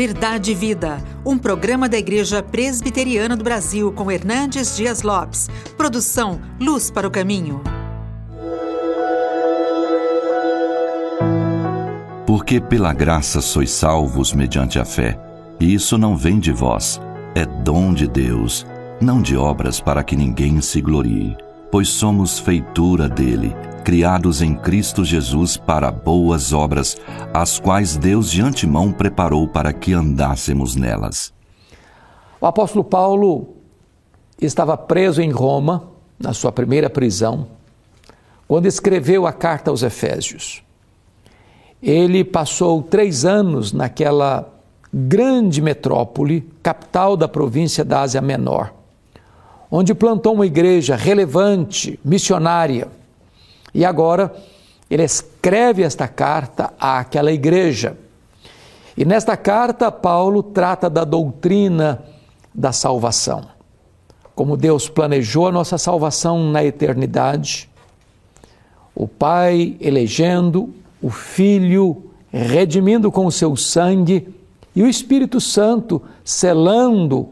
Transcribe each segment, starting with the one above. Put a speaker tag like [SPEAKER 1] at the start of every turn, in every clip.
[SPEAKER 1] Verdade e Vida, um programa da Igreja Presbiteriana do Brasil com Hernandes Dias Lopes. Produção Luz para o Caminho.
[SPEAKER 2] Porque pela graça sois salvos mediante a fé, e isso não vem de vós, é dom de Deus, não de obras para que ninguém se glorie, pois somos feitura dele criados em Cristo Jesus para boas obras, as quais Deus de antemão preparou para que andássemos nelas.
[SPEAKER 3] O apóstolo Paulo estava preso em Roma, na sua primeira prisão, quando escreveu a carta aos Efésios. Ele passou três anos naquela grande metrópole, capital da província da Ásia Menor, onde plantou uma igreja relevante, missionária e agora ele escreve esta carta àquela igreja. E nesta carta, Paulo trata da doutrina da salvação. Como Deus planejou a nossa salvação na eternidade, o Pai elegendo, o Filho redimindo com o seu sangue e o Espírito Santo selando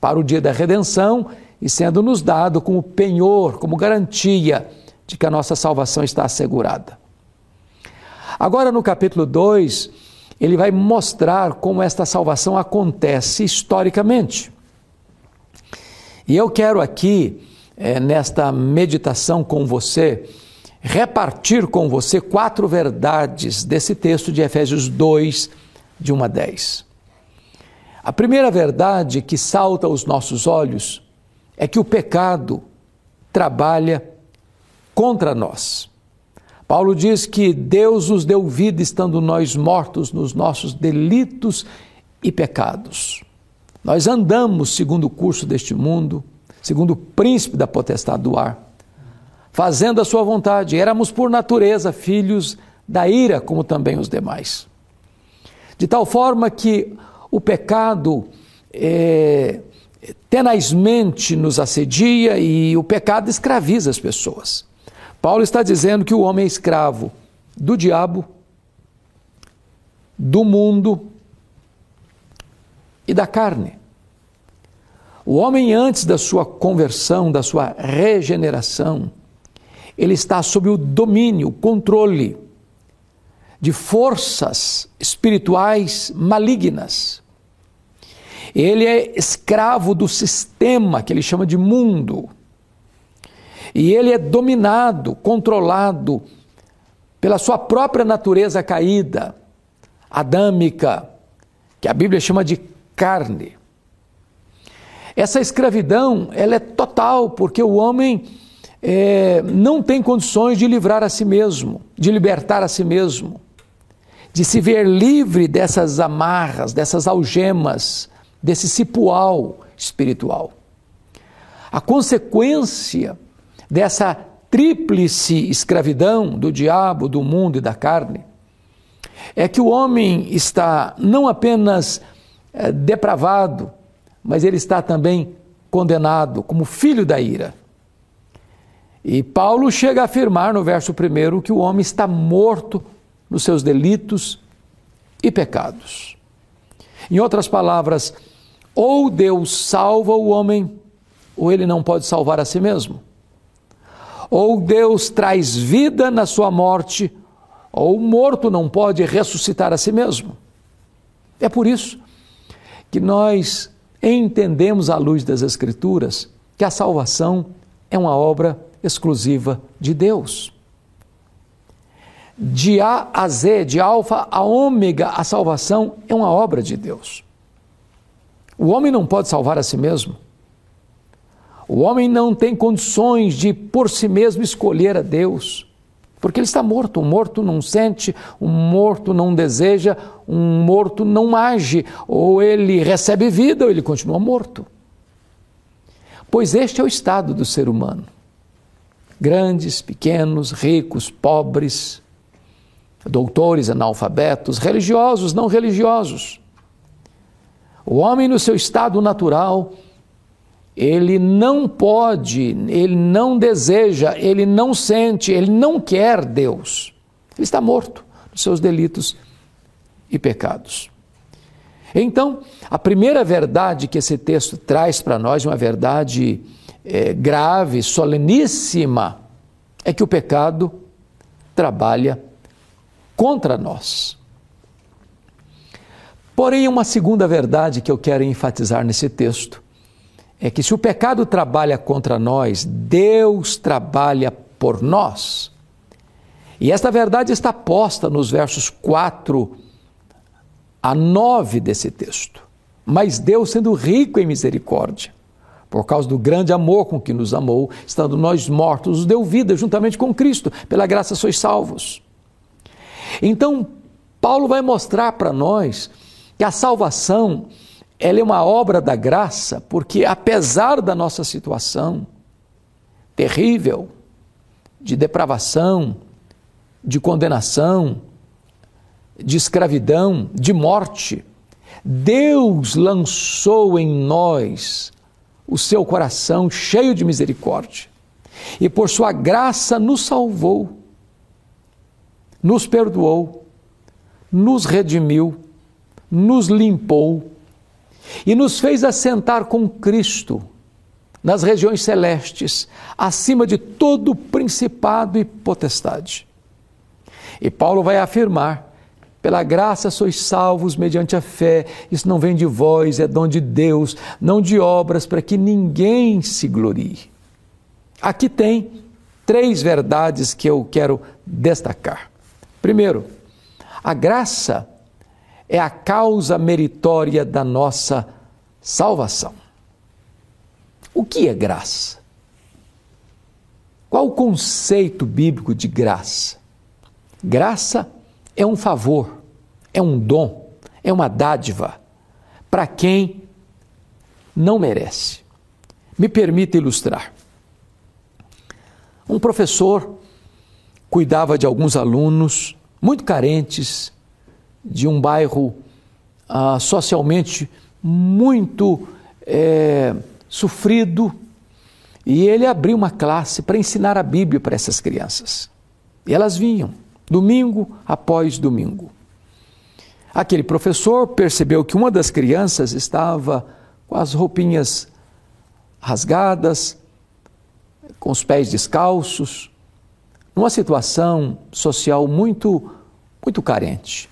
[SPEAKER 3] para o dia da redenção e sendo nos dado como penhor, como garantia de que a nossa salvação está assegurada. Agora, no capítulo 2, ele vai mostrar como esta salvação acontece historicamente. E eu quero aqui, é, nesta meditação com você, repartir com você quatro verdades desse texto de Efésios 2, de 1 a 10. A primeira verdade que salta aos nossos olhos é que o pecado trabalha contra nós. Paulo diz que Deus nos deu vida estando nós mortos nos nossos delitos e pecados. Nós andamos segundo o curso deste mundo, segundo o príncipe da potestade do ar, fazendo a sua vontade. Éramos por natureza filhos da ira, como também os demais. De tal forma que o pecado é, tenazmente nos assedia e o pecado escraviza as pessoas. Paulo está dizendo que o homem é escravo do diabo, do mundo e da carne. O homem, antes da sua conversão, da sua regeneração, ele está sob o domínio, o controle de forças espirituais malignas. Ele é escravo do sistema que ele chama de mundo e ele é dominado, controlado pela sua própria natureza caída, adâmica, que a Bíblia chama de carne. Essa escravidão ela é total, porque o homem é, não tem condições de livrar a si mesmo, de libertar a si mesmo, de se ver livre dessas amarras, dessas algemas, desse cipual espiritual. A consequência dessa tríplice escravidão do diabo, do mundo e da carne, é que o homem está não apenas é, depravado, mas ele está também condenado como filho da ira. E Paulo chega a afirmar no verso 1 que o homem está morto nos seus delitos e pecados. Em outras palavras, ou Deus salva o homem, ou ele não pode salvar a si mesmo. Ou Deus traz vida na sua morte, ou o morto não pode ressuscitar a si mesmo. É por isso que nós entendemos à luz das Escrituras que a salvação é uma obra exclusiva de Deus. De A a Z, de Alfa a Ômega, a salvação é uma obra de Deus. O homem não pode salvar a si mesmo. O homem não tem condições de por si mesmo escolher a Deus, porque ele está morto. Um morto não sente, um morto não deseja, um morto não age, ou ele recebe vida ou ele continua morto. Pois este é o estado do ser humano. Grandes, pequenos, ricos, pobres, doutores, analfabetos, religiosos, não religiosos. O homem, no seu estado natural, ele não pode, ele não deseja, ele não sente, ele não quer Deus. Ele está morto nos seus delitos e pecados. Então, a primeira verdade que esse texto traz para nós, uma verdade é, grave, soleníssima, é que o pecado trabalha contra nós. Porém, uma segunda verdade que eu quero enfatizar nesse texto é que se o pecado trabalha contra nós, Deus trabalha por nós. E esta verdade está posta nos versos 4 a 9 desse texto. Mas Deus, sendo rico em misericórdia, por causa do grande amor com que nos amou, estando nós mortos, nos deu vida juntamente com Cristo, pela graça sois salvos. Então, Paulo vai mostrar para nós que a salvação ela é uma obra da graça, porque apesar da nossa situação terrível, de depravação, de condenação, de escravidão, de morte, Deus lançou em nós o seu coração cheio de misericórdia e por sua graça nos salvou, nos perdoou, nos redimiu nos limpou e nos fez assentar com Cristo nas regiões celestes, acima de todo principado e potestade. E Paulo vai afirmar: pela graça sois salvos mediante a fé, isso não vem de vós, é dom de Deus, não de obras, para que ninguém se glorie. Aqui tem três verdades que eu quero destacar. Primeiro, a graça é a causa meritória da nossa salvação. O que é graça? Qual o conceito bíblico de graça? Graça é um favor, é um dom, é uma dádiva para quem não merece. Me permita ilustrar. Um professor cuidava de alguns alunos muito carentes de um bairro ah, socialmente muito é, sofrido, e ele abriu uma classe para ensinar a Bíblia para essas crianças. E elas vinham, domingo após domingo. Aquele professor percebeu que uma das crianças estava com as roupinhas rasgadas, com os pés descalços, numa situação social muito, muito carente.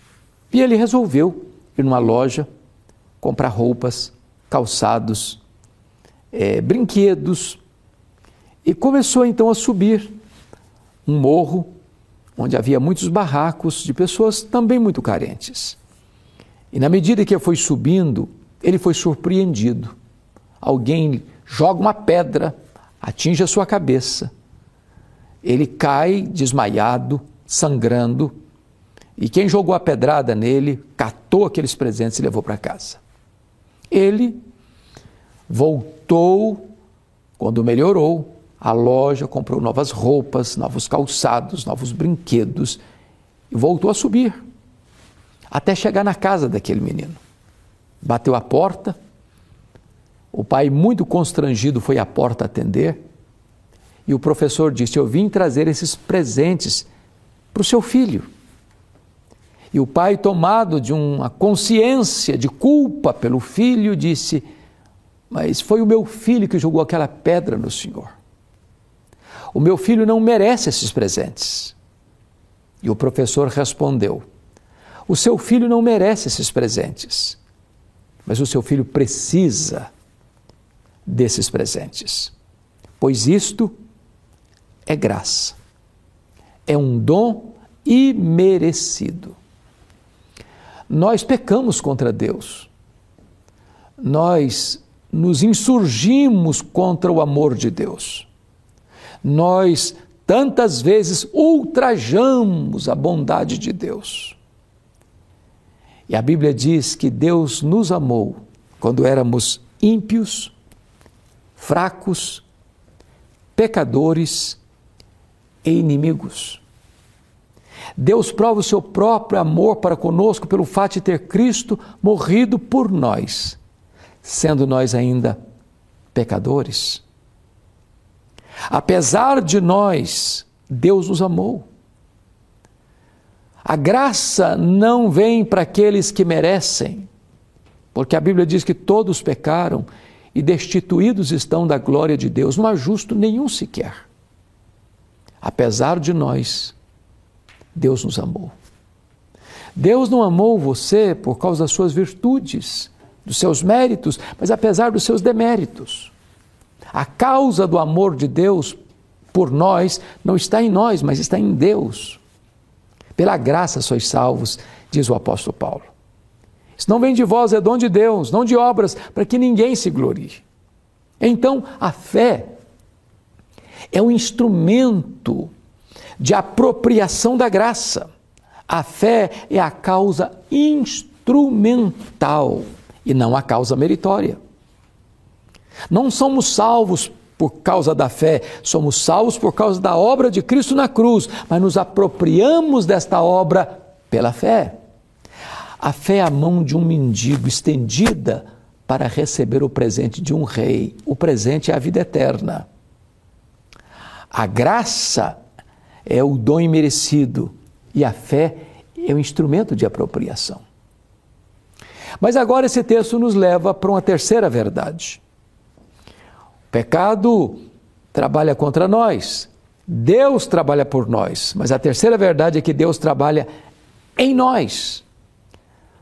[SPEAKER 3] E ele resolveu ir numa loja comprar roupas, calçados, é, brinquedos e começou então a subir um morro onde havia muitos barracos de pessoas também muito carentes. E na medida que foi subindo, ele foi surpreendido. Alguém joga uma pedra, atinge a sua cabeça. Ele cai desmaiado, sangrando, e quem jogou a pedrada nele, catou aqueles presentes e levou para casa. Ele voltou, quando melhorou, à loja, comprou novas roupas, novos calçados, novos brinquedos e voltou a subir até chegar na casa daquele menino. Bateu a porta, o pai, muito constrangido, foi à porta atender e o professor disse: Eu vim trazer esses presentes para o seu filho. E o pai, tomado de uma consciência de culpa pelo filho, disse: Mas foi o meu filho que jogou aquela pedra no Senhor. O meu filho não merece esses presentes. E o professor respondeu: O seu filho não merece esses presentes, mas o seu filho precisa desses presentes, pois isto é graça, é um dom imerecido. Nós pecamos contra Deus. Nós nos insurgimos contra o amor de Deus. Nós tantas vezes ultrajamos a bondade de Deus. E a Bíblia diz que Deus nos amou quando éramos ímpios, fracos, pecadores e inimigos. Deus prova o seu próprio amor para conosco pelo fato de ter Cristo morrido por nós, sendo nós ainda pecadores. Apesar de nós, Deus nos amou. A graça não vem para aqueles que merecem, Porque a Bíblia diz que todos pecaram e destituídos estão da glória de Deus, não há justo nenhum sequer. Apesar de nós, Deus nos amou. Deus não amou você por causa das suas virtudes, dos seus méritos, mas apesar dos seus deméritos. A causa do amor de Deus por nós não está em nós, mas está em Deus. Pela graça sois salvos, diz o apóstolo Paulo. Isso não vem de vós, é dom de Deus, não de obras, para que ninguém se glorie. Então, a fé é um instrumento de apropriação da graça. A fé é a causa instrumental e não a causa meritória. Não somos salvos por causa da fé, somos salvos por causa da obra de Cristo na cruz, mas nos apropriamos desta obra pela fé. A fé é a mão de um mendigo estendida para receber o presente de um rei. O presente é a vida eterna. A graça é o dom imerecido e a fé é o instrumento de apropriação. Mas agora esse texto nos leva para uma terceira verdade. O pecado trabalha contra nós, Deus trabalha por nós, mas a terceira verdade é que Deus trabalha em nós.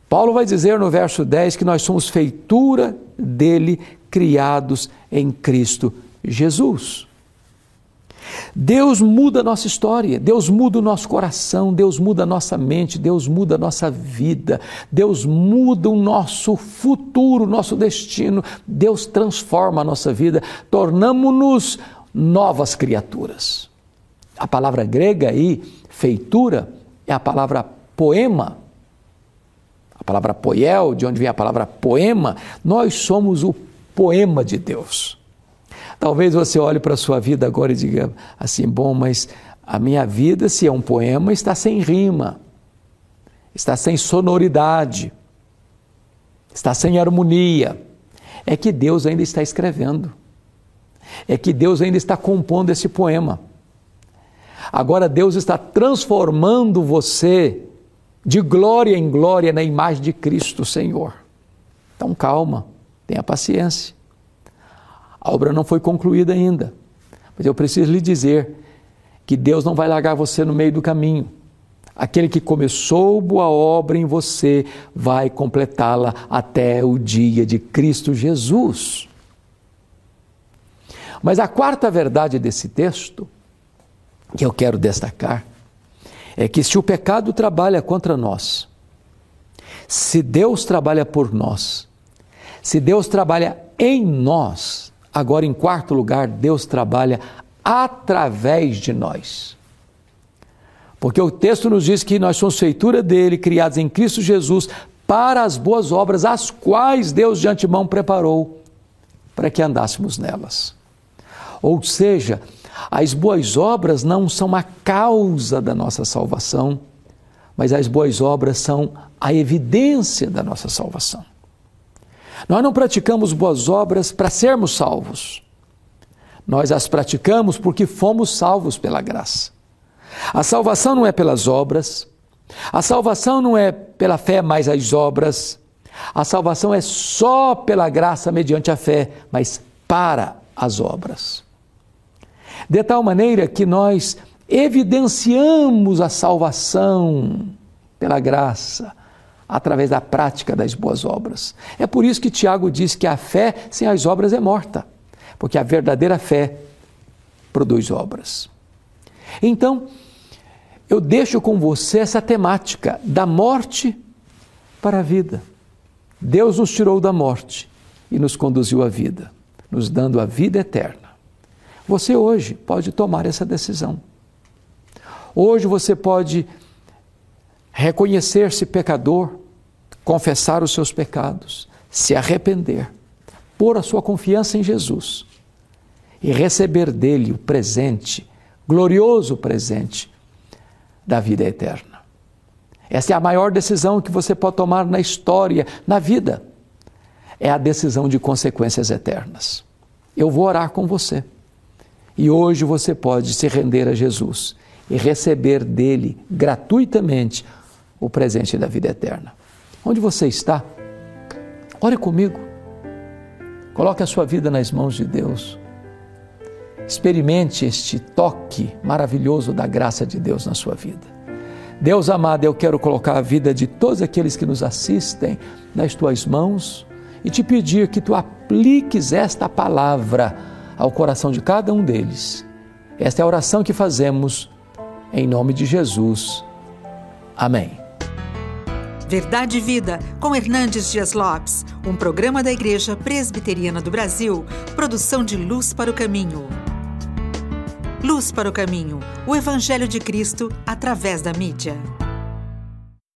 [SPEAKER 3] Paulo vai dizer no verso 10 que nós somos feitura dele, criados em Cristo Jesus. Deus muda a nossa história, Deus muda o nosso coração, Deus muda a nossa mente, Deus muda a nossa vida, Deus muda o nosso futuro, o nosso destino, Deus transforma a nossa vida, tornamos-nos novas criaturas. A palavra grega aí, feitura, é a palavra poema. A palavra poel, de onde vem a palavra poema, nós somos o poema de Deus. Talvez você olhe para a sua vida agora e diga assim: bom, mas a minha vida, se é um poema, está sem rima, está sem sonoridade, está sem harmonia. É que Deus ainda está escrevendo, é que Deus ainda está compondo esse poema. Agora Deus está transformando você de glória em glória na imagem de Cristo Senhor. Então calma, tenha paciência. A obra não foi concluída ainda. Mas eu preciso lhe dizer que Deus não vai largar você no meio do caminho. Aquele que começou boa obra em você vai completá-la até o dia de Cristo Jesus. Mas a quarta verdade desse texto, que eu quero destacar, é que se o pecado trabalha contra nós, se Deus trabalha por nós, se Deus trabalha em nós, Agora, em quarto lugar, Deus trabalha através de nós. Porque o texto nos diz que nós somos feitura dele, criados em Cristo Jesus, para as boas obras, as quais Deus de antemão preparou para que andássemos nelas. Ou seja, as boas obras não são a causa da nossa salvação, mas as boas obras são a evidência da nossa salvação. Nós não praticamos boas obras para sermos salvos. Nós as praticamos porque fomos salvos pela graça. A salvação não é pelas obras, a salvação não é pela fé mais as obras, a salvação é só pela graça mediante a fé, mas para as obras. De tal maneira que nós evidenciamos a salvação pela graça, através da prática das boas obras. É por isso que Tiago diz que a fé sem as obras é morta, porque a verdadeira fé produz obras. Então, eu deixo com você essa temática da morte para a vida. Deus nos tirou da morte e nos conduziu à vida, nos dando a vida eterna. Você hoje pode tomar essa decisão. Hoje você pode reconhecer-se pecador, confessar os seus pecados, se arrepender, pôr a sua confiança em Jesus e receber dele o presente, glorioso presente da vida eterna. Essa é a maior decisão que você pode tomar na história, na vida. É a decisão de consequências eternas. Eu vou orar com você. E hoje você pode se render a Jesus e receber dele gratuitamente o presente da vida eterna. Onde você está? Ore comigo. Coloque a sua vida nas mãos de Deus. Experimente este toque maravilhoso da graça de Deus na sua vida. Deus amado, eu quero colocar a vida de todos aqueles que nos assistem nas tuas mãos e te pedir que tu apliques esta palavra ao coração de cada um deles. Esta é a oração que fazemos em nome de Jesus. Amém.
[SPEAKER 1] Verdade e Vida, com Hernandes Dias Lopes, um programa da Igreja Presbiteriana do Brasil, produção de Luz para o Caminho. Luz para o Caminho, o Evangelho de Cristo através da mídia.